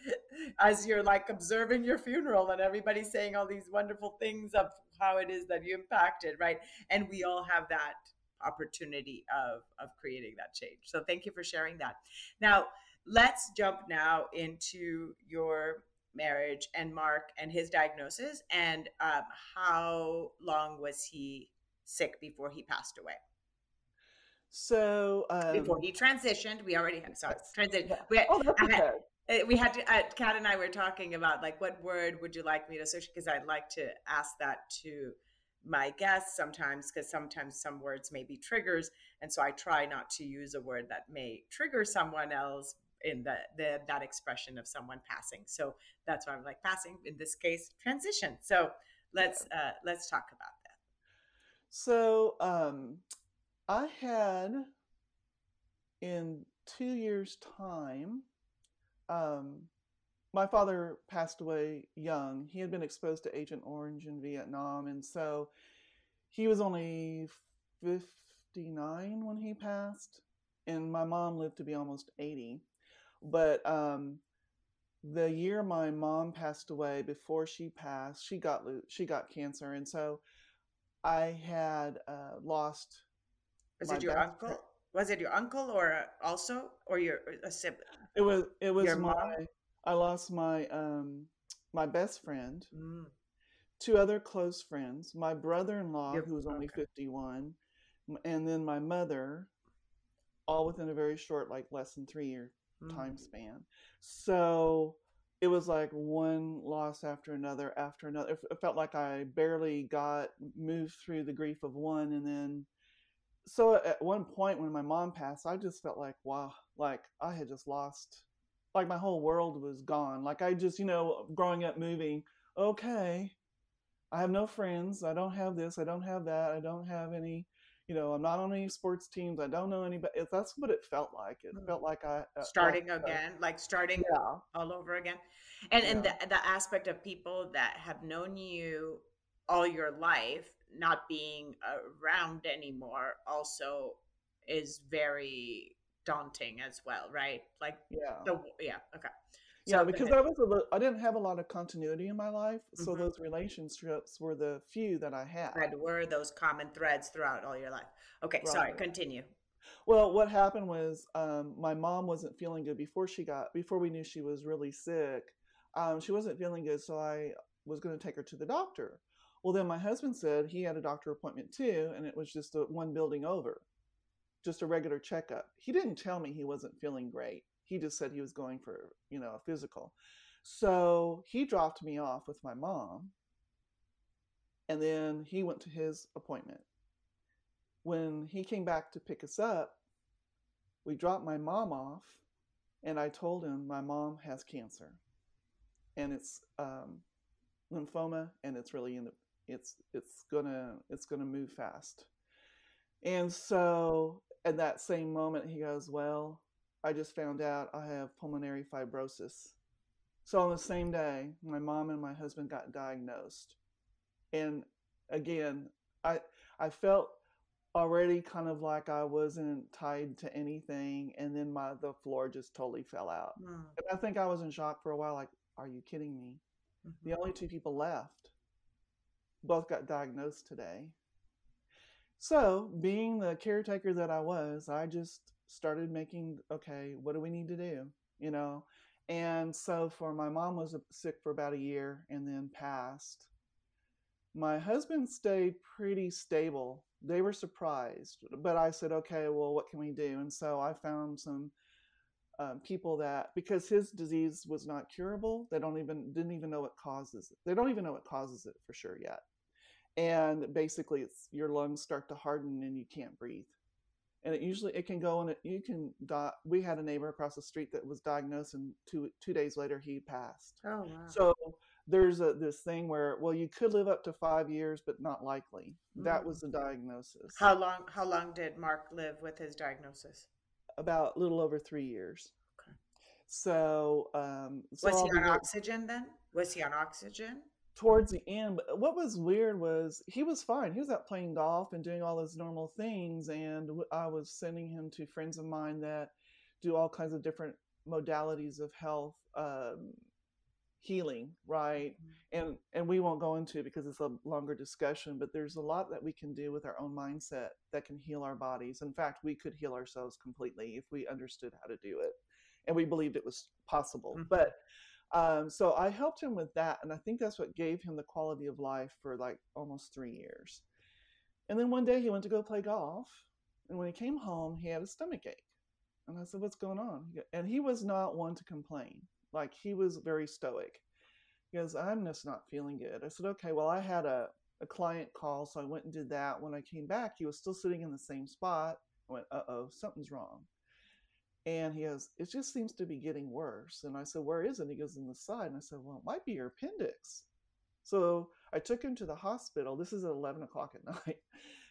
as you're like observing your funeral and everybody's saying all these wonderful things of how it is that you impacted, right? And we all have that opportunity of of creating that change. So thank you for sharing that. Now, let's jump now into your marriage and Mark and his diagnosis and um, how long was he sick before he passed away? So Before um, he transitioned, we already had sorry transition. Yeah. We had, Oh, had, okay. uh, we had to. Uh, Kat and I were talking about like what word would you like me to search because I'd like to ask that to my guests sometimes because sometimes some words may be triggers and so I try not to use a word that may trigger someone else in the, the that expression of someone passing. So that's why I'm like passing in this case transition. So let's uh, let's talk about that. So um, I had in two years' time, um, my father passed away young. He had been exposed to Agent Orange in Vietnam, and so he was only 59 when he passed, and my mom lived to be almost 80. But um, the year my mom passed away, before she passed, she got she got cancer, and so I had uh, lost Was it your uncle? Was it your uncle or uh, also or your a sibling? It was it was Your my mom? I lost my um my best friend, Mm, two other close friends, my brother-in-law your who was only okay. 51, and then my mother, all within a very short, like less than three year time Mm. span. So it was like one loss after another after another. It felt like I barely got moved through the grief of one, and then so at one point when my mom passed, I just felt like wow, like I had just lost, like my whole world was gone. Like I just, you know, growing up moving, okay, I have no friends. I don't have this. I don't have that. I don't have any. You know, I'm not on any sports teams. I don't know anybody. That's what it felt like. It Mm. felt like I uh, like Starting uh, again, like starting yeah, all over again. And and the the aspect of people that have known you all your life not being around anymore also is very daunting as well, right? Like yeah. the yeah, okay. Yeah, So go because. I was a li- I didn't have a lot of continuity in my life, so hmm those relationships were the few that I had. That were those common threads throughout all your life. Okay, sorry, continue. Well, what happened was um, my mom wasn't feeling good before she got before we knew she was really sick. Um, she wasn't feeling good, so I was going to take her to the doctor. Well, then my husband said he had a doctor appointment too, and it was just a, one building over, just a regular checkup. He didn't tell me he wasn't feeling great. He just said he was going for you know a physical. So he dropped me off with my mom, and then he went to his appointment. When he came back to pick us up, we dropped my mom off, and I told him my mom has cancer, and it's um, lymphoma, and it's really in the it's it's gonna it's gonna move fast. And so at that same moment, he goes, "Well, I just found out I have pulmonary fibrosis." So on the same day, my mom and my husband got diagnosed, and again, I I felt already kind of like I wasn't tied to anything, and then my the floor just totally fell out. Mm. And I think I was in shock for a while. Like, are you kidding me? Mm-hmm. The only two people left both got diagnosed today. So, being the caretaker that I was, I just started making okay, what do we need to do? You know, and so for my mom was sick for about a year and then passed. My husband stayed pretty stable. They were surprised, but I said, okay, well, what can we do? And so I found some um, people that because his disease was not curable, they don't even didn't even know what causes it. They don't even know what causes it for sure yet. And basically, it's your lungs start to harden and you can't breathe. And it usually it can go and it, you can die. We had a neighbor across the street that was diagnosed, and two two days later he passed. Oh wow. So there's a this thing where well you could live up to five years, but not likely. That Mm. was the diagnosis. How long? How long did Mark live with his diagnosis? About a little over three years. Okay. So, um, so Was he on oxygen then? Was he on oxygen? Towards the end. But what was weird was he was fine. He was out playing golf and doing all his normal things, and I was sending him to friends of mine that do all kinds of different modalities of health um, healing, right? And and we won't go into it because it's a longer discussion. But there's a lot that we can do with our own mindset that can heal our bodies. In fact, we could heal ourselves completely if we understood how to do it, and we believed it was possible. Mhm. But um, so I helped him with that, and I think that's what gave him the quality of life for like almost three years. And then one day he went to go play golf, and when he came home, he had a stomach ache. And I said, "What's going on?" And he was not one to complain. Like he was very stoic. He goes, "I'm just not feeling good." I said, "Okay, well, I had a a client call, so I went and did that. When I came back, he was still sitting in the same spot. I went, "Uh oh, something's wrong." And he goes, It just seems to be getting worse. And I said, Where is it? He goes, In the side. And I said, Well, it might be your appendix. So I took him to the hospital. This is at 11 o'clock at night.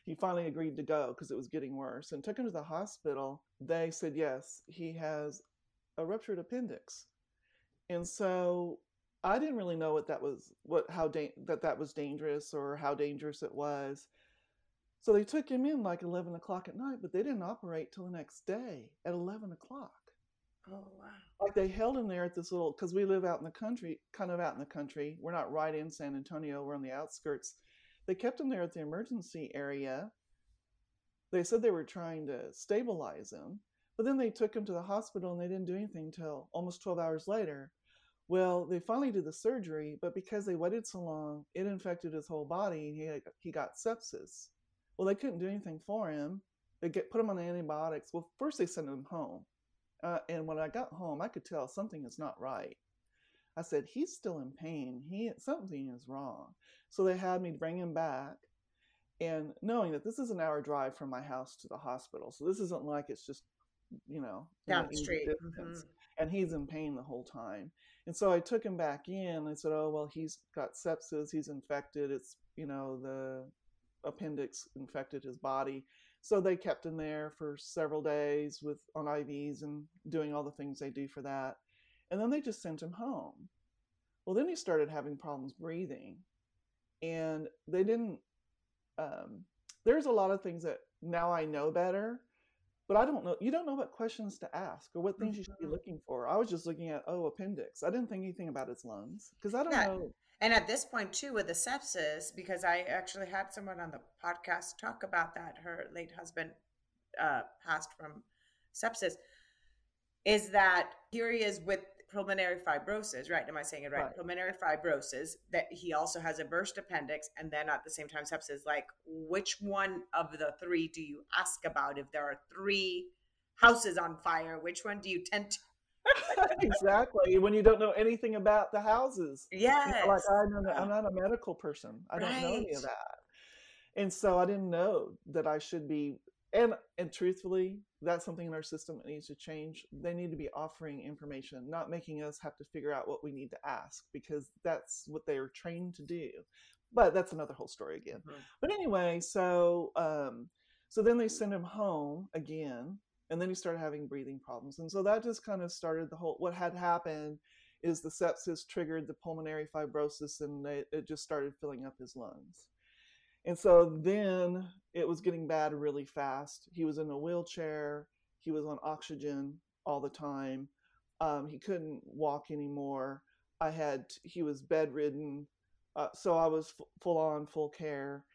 He finally agreed to go because it was getting worse and took him to the hospital. They said, Yes, he has a ruptured appendix. And so I didn't really know what that was, what, how, da- that that was dangerous or how dangerous it was. So they took him in like 11 o'clock at night, but they didn't operate till the next day at 11 o'clock. Oh wow. Like they held him there at this little, because we live out in the country, kind of out in the country. We're not right in San Antonio, we're on the outskirts. They kept him there at the emergency area. They said they were trying to stabilize him, but then they took him to the hospital and they didn't do anything until almost 12 hours later. Well, they finally did the surgery, but because they waited so long, it infected his whole body and he, had, he got sepsis. Well, they couldn't do anything for him. They get put him on antibiotics. Well, first they sent him home, uh, and when I got home, I could tell something is not right. I said he's still in pain. He something is wrong. So they had me bring him back, and knowing that this is an hour drive from my house to the hospital, so this isn't like it's just you know Down the street. Mhm. And he's in pain the whole time. And so I took him back in. I said, "Oh well, he's got sepsis. He's infected. It's you know the appendix infected his body." So they kept him there for several days with on IVs and doing all the things they do for that. And then they just sent him home. Well, then he started having problems breathing, and they didn't. Um, there's a lot of things that now I know better, but I don't know. You don't know what questions to ask or what things you should be Mhm. looking for. I was just looking at oh appendix. I didn't think anything about his lungs because I don't Yeah. know. And at this point, too, with the sepsis, because I actually had someone on the podcast talk about that. Her late husband uh, passed from sepsis, is that here he is with pulmonary fibrosis, right? Am I saying it right? right? Pulmonary fibrosis, that he also has a burst appendix and then at the same time sepsis. Like, which one of the three do you ask about? If there are three houses on fire, which one do you tend to? exactly. When you don't know anything about the houses. Yes. You know, like I'm not, I'm not a medical person. I don't know any of that. And so I didn't know that I should be and and truthfully that's something in our system that needs to change they need to be offering information not making us have to figure out what we need to ask because that's what they are trained to do but that's another whole story again mm-hmm. but anyway so um so then they sent him home again and then he started having breathing problems and so that just kind of started the whole what had happened is the sepsis triggered the pulmonary fibrosis and they, it just started filling up his lungs and so then it was getting bad really fast. He was in a wheelchair. He was on oxygen all the time. Um, he couldn't walk anymore. I had, he was bedridden. Uh, so I was full on, full care,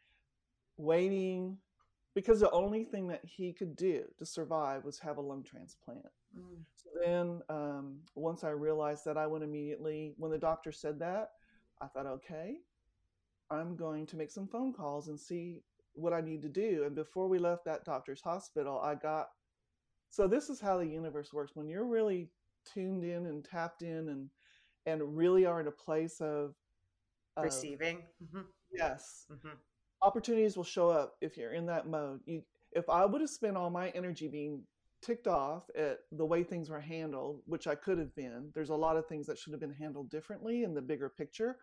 waiting because the only thing that he could do to survive was have a lung transplant. Mm. So then, um, once I realized that, I went immediately, when the doctor said that, I thought, okay, I'm going to make some phone calls and see what I need to do. And before we left that doctor's hospital, I got so this is how the universe works. When you're really tuned in and tapped in and and really are in a place of, of receiving. Mm-hmm. Yes. Mm-hmm. Opportunities will show up if you're in that mode. You if I would have spent all my energy being ticked off at the way things were handled, which I could have been, there's a lot of things that should have been handled differently in the bigger picture.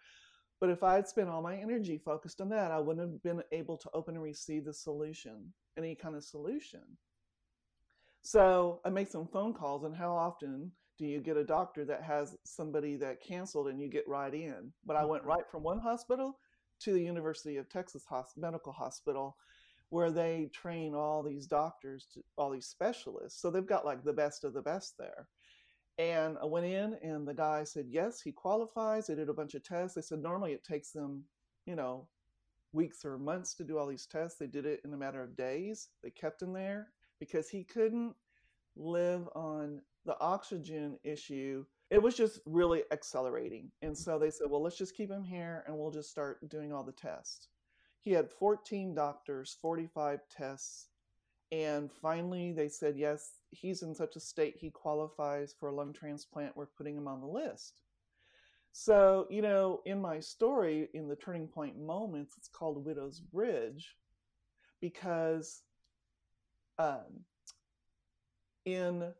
But if I had spent all my energy focused on that, I wouldn't have been able to open and receive the solution, any kind of solution. So I make some phone calls, and how often do you get a doctor that has somebody that canceled and you get right in? But I went mm-hmm. right from one hospital to the University of Texas Medical Hospital, where they train all these doctors, to, all these specialists. So they've got like the best of the best there. And I went in, and the guy said, Yes, he qualifies. They did a bunch of tests. They said, Normally it takes them, you know, weeks or months to do all these tests. They did it in a matter of days. They kept him there because he couldn't live on the oxygen issue. It was just really accelerating. And so they said, Well, let's just keep him here and we'll just start doing all the tests. He had 14 doctors, 45 tests, and finally, they said, yes, he's in such a state he qualifies for a lung transplant. We're putting him on the list. So, you know, in my story, in the turning point moments, it's called Widow's Bridge because um, in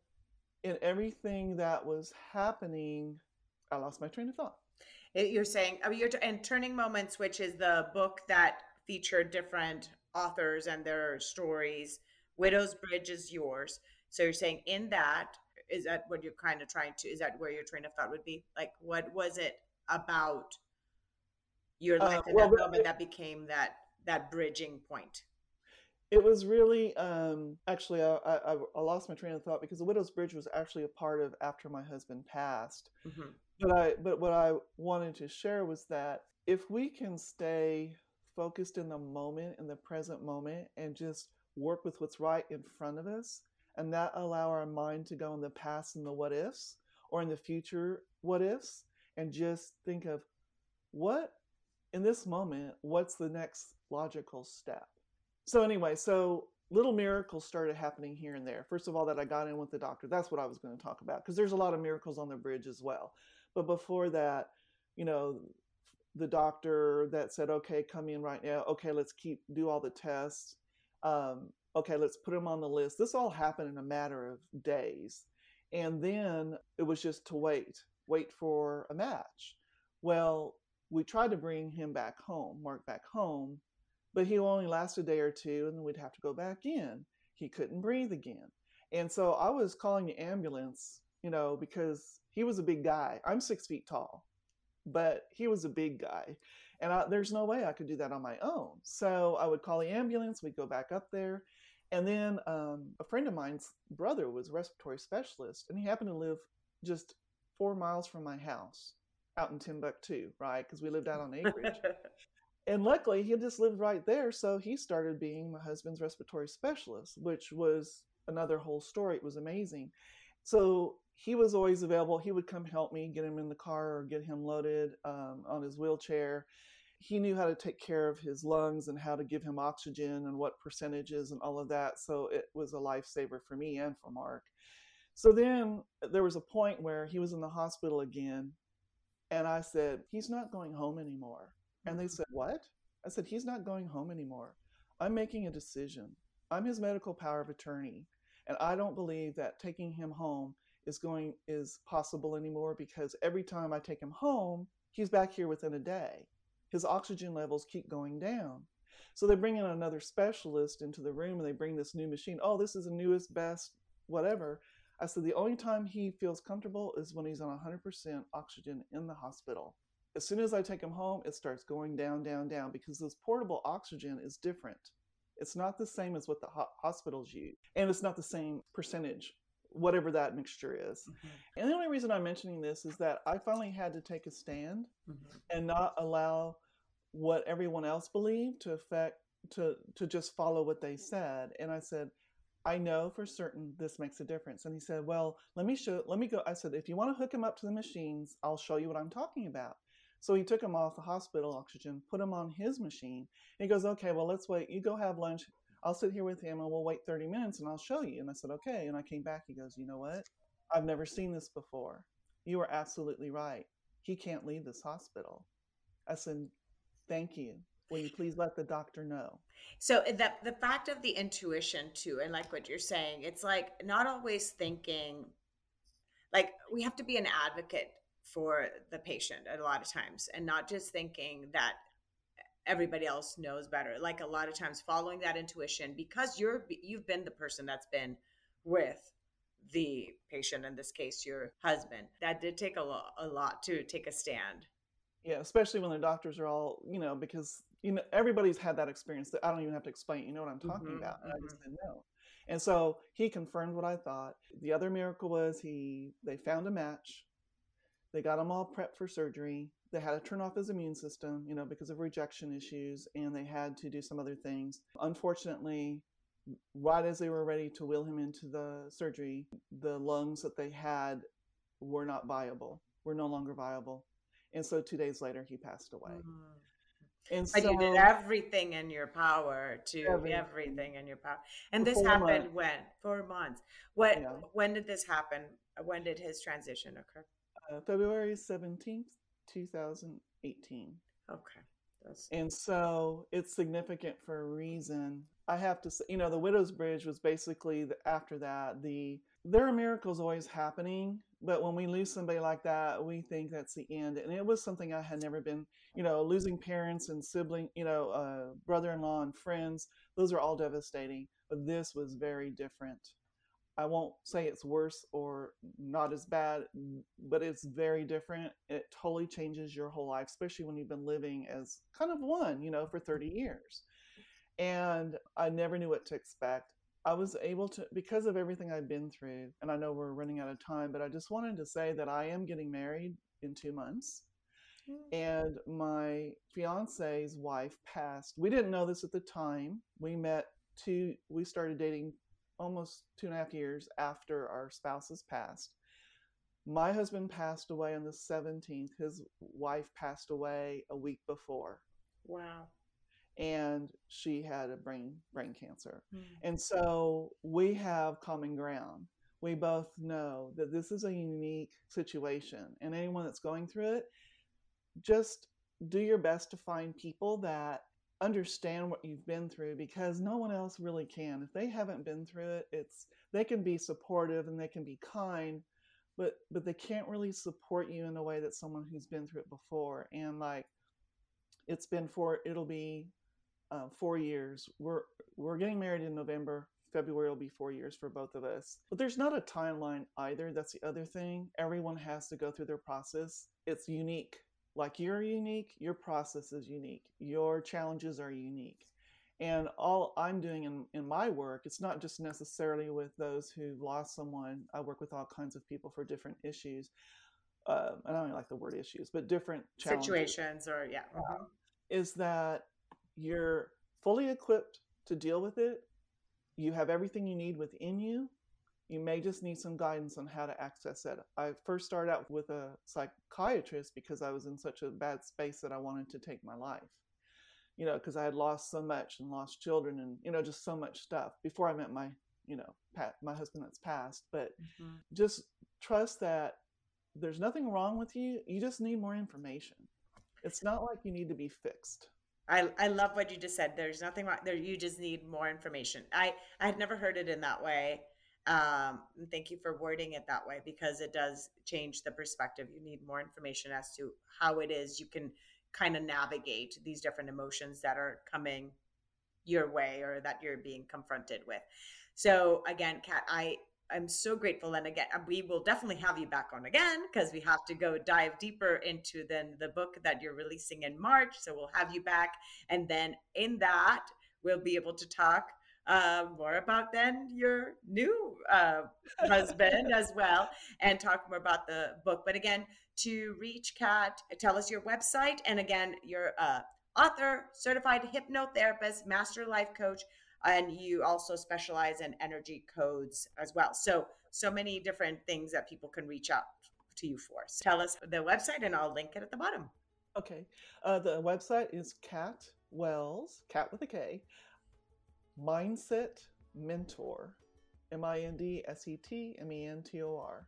in everything that was happening, I lost my train of thought. You're saying, I mean, you're and Turning Moments, which is the book that featured different authors and their stories Widow's Bridge is yours. So you're saying in that, is that what you're kind of trying to, is that where your train of thought would be? Like, what was it about your uh, life uh, in well, that moment that became that, that bridging point? It was really, um, actually, I, I, I, lost my train of thought because the Widow's Bridge was actually a part of after my husband passed. Mm-hmm. But I, but what I wanted to share was that if we can stay focused in the moment, in the present moment, and just work with what's right in front of us and that allow our mind to go in the past and the what ifs or in the future what ifs and just think of what in this moment what's the next logical step so anyway so little miracles started happening here and there first of all that i got in with the doctor that's what i was going to talk about because there's a lot of miracles on the bridge as well but before that you know the doctor that said okay come in right now okay let's keep do all the tests um, okay, let's put him on the list. This all happened in a matter of days. And then it was just to wait, wait for a match. Well, we tried to bring him back home, Mark back home, but he only lasted a day or two and then we'd have to go back in. He couldn't breathe again. And so I was calling the ambulance, you know, because he was a big guy. I'm six feet tall, but he was a big guy. And I, there's no way I could do that on my own. So I would call the ambulance, we'd go back up there. And then um, a friend of mine's brother was a respiratory specialist, and he happened to live just four miles from my house out in Timbuktu, right? Because we lived out on acreage. And luckily he just lived right there so he started being my husband's respiratory specialist which was another whole story. It was amazing. So he was always available. He would come help me get him in the car or get him loaded um, on his wheelchair. He knew how to take care of his lungs and how to give him oxygen and what percentages and all of that so it was a lifesaver for me and for mark. So then there was a point where he was in the hospital again and i said he's not going home anymore and they said, What? I said, He's not going home anymore. I'm making a decision. I'm his medical power of attorney. And I don't believe that taking him home is going is possible anymore because every time I take him home, he's back here within a day. His oxygen levels keep going down. So they bring in another specialist into the room and they bring this new machine. Oh, this is the newest, best, whatever. I said the only time he feels comfortable is when he's on 100% oxygen in the hospital as soon as I take them home, it starts going down, down, down because this portable oxygen is different. It's not the same as what the ho- hospitals use, and it's not the same percentage, whatever that mixture is. Mm-hmm. And the only reason I'm mentioning this is that I finally had to take a stand mm-hmm. and not allow what everyone else believed to affect to to just follow what they said. And I said, I know for certain this makes a difference. And he said, Well, let me show, let me go. I said, If you want to hook him up to the machines, I'll show you what I'm talking about. So he took him off the hospital oxygen, put him on his machine. And he goes, okay, well, let's wait. You go have lunch. I'll sit here with him and we'll wait 30 minutes and I'll show you. And I said, okay. And I came back. He goes, you know what? I've never seen this before. You are absolutely right. He can't leave this hospital. I said, thank you. Will you please let the doctor know? So eh, that the fact of the intuition too, and like what you're saying, it's like not always thinking like we have to be an advocate for the patient a lot of times and not just thinking that everybody else knows better like a lot of times following that intuition because you're you've been the person that's been with the patient in this case your husband that did take a lot a lot to take a stand yeah especially when the doctors are all you know because you know everybody's had that experience that i don't even have to explain you know what i'm talking mm-hmm, about and mm-hmm. i just mm-hmm. said no and so he confirmed what i thought the other miracle was he they found a match they got him all prepped for surgery. They had to turn off his immune system, you know, because of rejection issues, and they had to do some other things. Unfortunately, right as they were ready to wheel him into the surgery, the lungs that they had were not viable, were no longer viable. And so two days later, he passed away. Mm-hmm. And so, you did everything in your power to everything, everything in your power. And this happened months. when? Four months. What? Yeah. When did this happen? When did his transition occur? Uh, February 17th, 2018. Okay. That's... And so it's significant for a reason. I have to say, you know, the Widow's Bridge was basically the, after that. The there are miracles always happening, but when we lose somebody like that, we think that's the end. And it was something I had never been, you know, losing parents and sibling, you know, uh, brother-in-law and friends. Those are all devastating, but this was very different. I won't say it's worse or not as bad, but it's very different. It totally changes your whole life, especially when you've been living as kind of one, you know, for 30 years. And I never knew what to expect. I was able to, because of everything I've been through, and I know we're running out of time, but I just wanted to say that I am getting married in two months. Mm. And my fiance's wife passed. We didn't know this at the time. We met two, we started dating almost two and a half years after our spouses passed. My husband passed away on the 17th. His wife passed away a week before. Wow. And she had a brain brain cancer. Mm. And so we have common ground. We both know that this is a unique situation and anyone that's going through it just do your best to find people that understand what you've been through because no one else really can. If they haven't been through it, it's they can be supportive and they can be kind, but but they can't really support you in a way that someone who's been through it before. And like it's been for it'll be uh, four years. We're we're getting married in November. February will be four years for both of us. But there's not a timeline either. That's the other thing. Everyone has to go through their process. It's unique like you're unique, your process is unique, your challenges are unique. And all I'm doing in, in my work, it's not just necessarily with those who lost someone. I work with all kinds of people for different issues. Uh, I don't even like the word issues, but different situations or yeah. Uh-huh. is that you're fully equipped to deal with it. You have everything you need within you. You may just need some guidance on how to access it. I first started out with a psychiatrist because I was in such a bad space that I wanted to take my life. You know, because I had lost so much and lost children and, you know, just so much stuff before I met my, you know, Pat, my husband that's passed. But mm-hmm. just trust that there's nothing wrong with you. You just need more information. It's not like you need to be fixed. I, I love what you just said. There's nothing wrong there. You just need more information. I, I had never heard it in that way. Um, thank you for wording it that way because it does change the perspective. You need more information as to how it is you can kind of navigate these different emotions that are coming your way or that you're being confronted with. So again, Kat, I I'm so grateful. And again, we will definitely have you back on again because we have to go dive deeper into then the book that you're releasing in March. So we'll have you back. And then in that, we'll be able to talk uh, more about then your new uh, husband as well and talk more about the book. But again, to reach Kat, tell us your website. And again, you're uh, author, certified hypnotherapist, master life coach and you also specialize in energy codes as well. So, so many different things that people can reach out to you for. So tell us the website, and I'll link it at the bottom. Okay. Uh, the website is Kat Wells, Cat with a K, Mindset Mentor, M I N D S E T M E N T O R.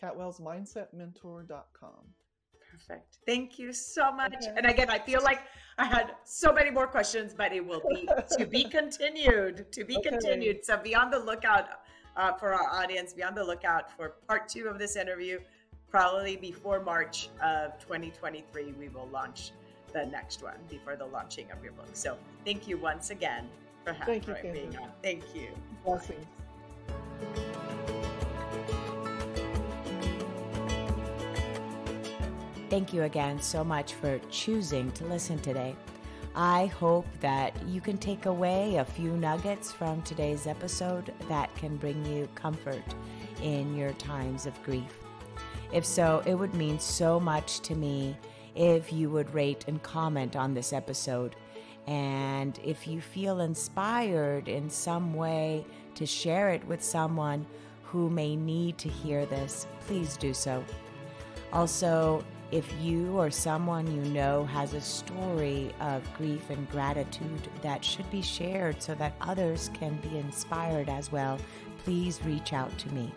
Catwell's KatWellsMindsetMentor.com. Perfect. Thank you so much. Okay. And again, I feel like I had so many more questions, but it will be to be continued. To be okay. continued. So be on the lookout uh, for our audience. Be on the lookout for part two of this interview. Probably before March of 2023, we will launch the next one before the launching of your book. So thank you once again for, having for being on. Thank you. Blessings. Thank you again so much for choosing to listen today. I hope that you can take away a few nuggets from today's episode that can bring you comfort in your times of grief. If so, it would mean so much to me if you would rate and comment on this episode. And if you feel inspired in some way to share it with someone who may need to hear this, please do so. Also, if you or someone you know has a story of grief and gratitude that should be shared so that others can be inspired as well, please reach out to me.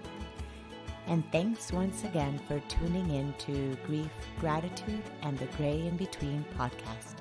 And thanks once again for tuning in to Grief, Gratitude, and the Gray in Between podcast.